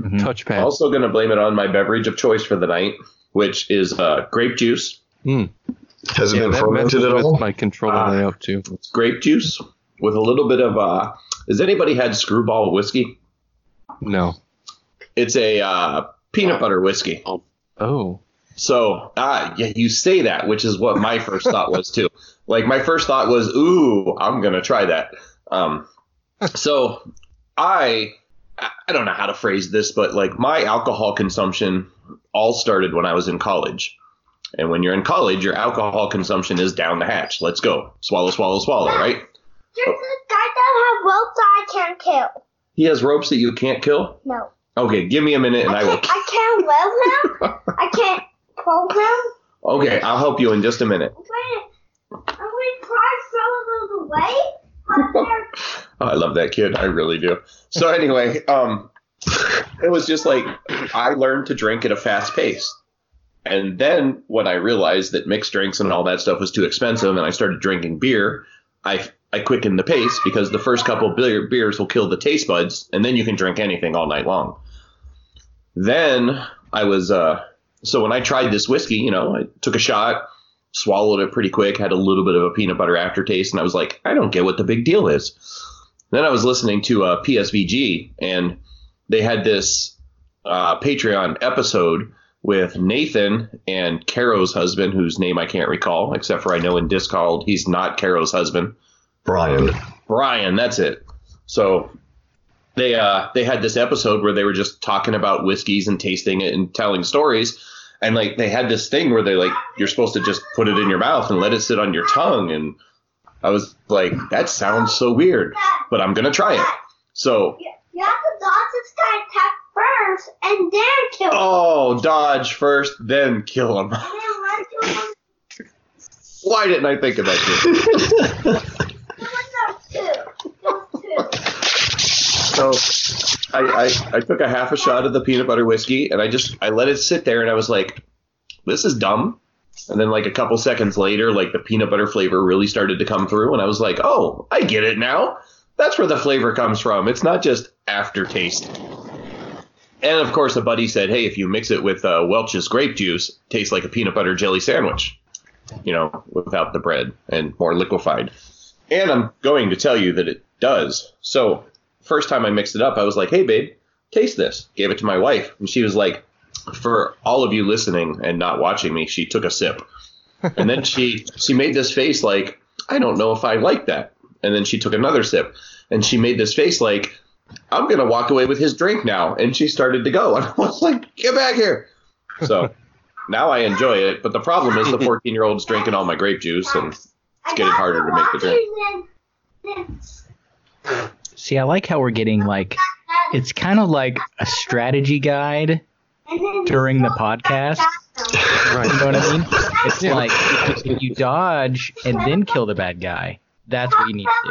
Mhm. Touchpad. Also going to blame it on my beverage of choice for the night, which is uh, grape juice. Has it been fermented at all? my controller Ah. layout too. It's grape juice with a little bit of. Uh, has anybody had Screwball whiskey? No. It's a uh, peanut butter whiskey. Oh. So, ah, yeah, you say that, which is what my first thought was too. Like my first thought was, "Ooh, I'm gonna try that." Um, so I, I don't know how to phrase this, but like my alcohol consumption all started when I was in college. And when you're in college, your alcohol consumption is down the hatch. Let's go, swallow, swallow, swallow, right? There's oh. this guy that have ropes that I can't kill. He has ropes that you can't kill. No. Okay, give me a minute, and I will. I can't weld him. I can't program. Okay, I'll help you in just a minute. To, I'm going to try some of those away. Oh, I love that kid. I really do. So anyway, um, it was just like I learned to drink at a fast pace. And then when I realized that mixed drinks and all that stuff was too expensive and I started drinking beer, I, I quickened the pace because the first couple of beer, beers will kill the taste buds and then you can drink anything all night long. Then I was, uh, so when I tried this whiskey, you know, I took a shot, swallowed it pretty quick, had a little bit of a peanut butter aftertaste, and I was like, I don't get what the big deal is. Then I was listening to uh, PSVG, and they had this uh, Patreon episode with Nathan and Caro's husband, whose name I can't recall, except for I know in Discord he's not Caro's husband. Brian. Brian, that's it. So they uh they had this episode where they were just talking about whiskeys and tasting it and telling stories. And like they had this thing where they like you're supposed to just put it in your mouth and let it sit on your tongue and I was like, that sounds so weird, but I'm gonna try it. So You have to dodge this guy attack first and then kill him. oh, dodge first, then kill him. And then run to him. Why didn't I think of that? Dude? There was no two. There was two. So I, I I took a half a shot of the peanut butter whiskey and I just I let it sit there and I was like, this is dumb. And then like a couple seconds later, like the peanut butter flavor really started to come through and I was like, oh, I get it now. That's where the flavor comes from. It's not just aftertaste. And of course, a buddy said, hey, if you mix it with uh, Welch's grape juice, tastes like a peanut butter jelly sandwich. You know, without the bread and more liquefied. And I'm going to tell you that it does. So, first time I mixed it up, I was like, hey, babe, taste this. Gave it to my wife. And she was like, for all of you listening and not watching me, she took a sip. And then she, she made this face like, I don't know if I like that. And then she took another sip. And she made this face like, I'm going to walk away with his drink now. And she started to go. And I was like, get back here. So now I enjoy it. But the problem is the 14 year old's drinking all my grape juice. And it's getting harder to make the drink. watches and- and- See, I like how we're getting like it's kind of like a strategy guide and then during the podcast. Right. You know what I mean? It's like if you, dodge and then kill the bad guy, that's what you need to do.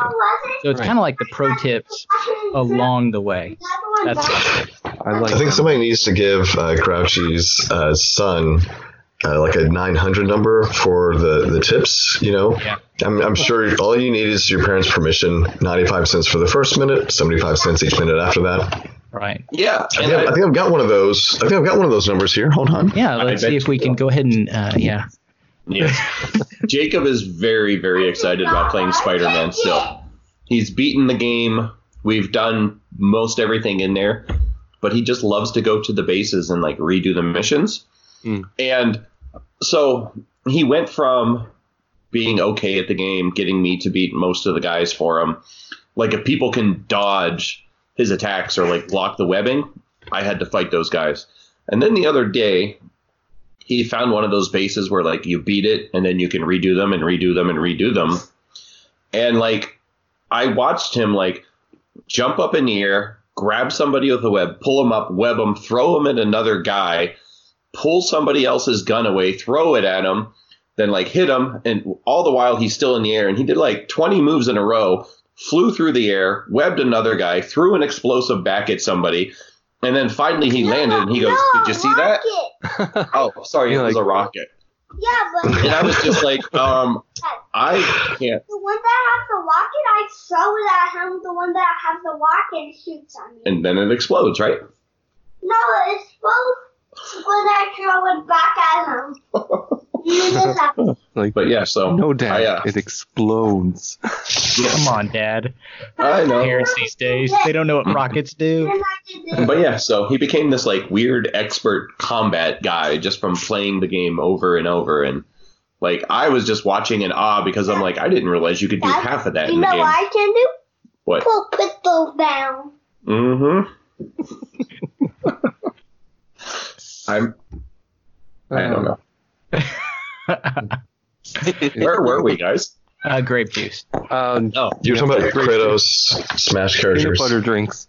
So it's Right. kind of like the pro tips along the way. That's I like I think them. somebody needs to give uh, Grouchy's uh, son uh, like a 900 number for the, the tips, you know? Yeah. I'm, I'm sure all you need is your parents' permission 95 cents for the first minute, 75 cents each minute after that. Right. Yeah. I think, I I, think I've got one of those. I think I've got one of those numbers here. Hold on. Yeah, let's bet see if we can will. go ahead and uh, yeah. Yes. Jacob is very, very excited about playing Spider Man still. He's beaten the game. We've done most everything in there, but he just loves to go to the bases and like redo the missions. Hmm. And so he went from being okay at the game, getting me to beat most of the guys for him. Like if people can dodge his attacks or like block the webbing, I had to fight those guys. And then the other day, he found one of those bases where like you beat it and then you can redo them and redo them and redo them. And like I watched him like jump up in the air, grab somebody with a web, pull them up, web them, throw them at another guy, pull somebody else's gun away, throw it at him, then like hit him, and all the while he's still in the air. And he did like 20 moves in a row, flew through the air, webbed another guy, threw an explosive back at somebody, and then finally he landed and he goes, No, "Did you see that?" Oh, sorry, it You're was a rocket. Yeah, but And I was just like, um, I can't. the one that has the rocket, I throw it at him. The one that has the rocket shoots at me. And then it explodes, right? No, when I throw it back at him. You just have to Like, But yeah, so no, Dad, I, uh, it explodes. Come on, Dad. I know. Parents these days, they don't know what rockets do. then I did this. But yeah, so he became this like weird expert combat guy just from playing the game over and over and like I was just watching in awe because I'm like I didn't realize you could do half of that You in the know game. what I can do? What? Put pistols down. Mm-hmm. I'm I don't know. Where were we guys? uh, grape juice. Um, Oh, You were talking about Great. Kratos Smash peanut characters. butter drinks.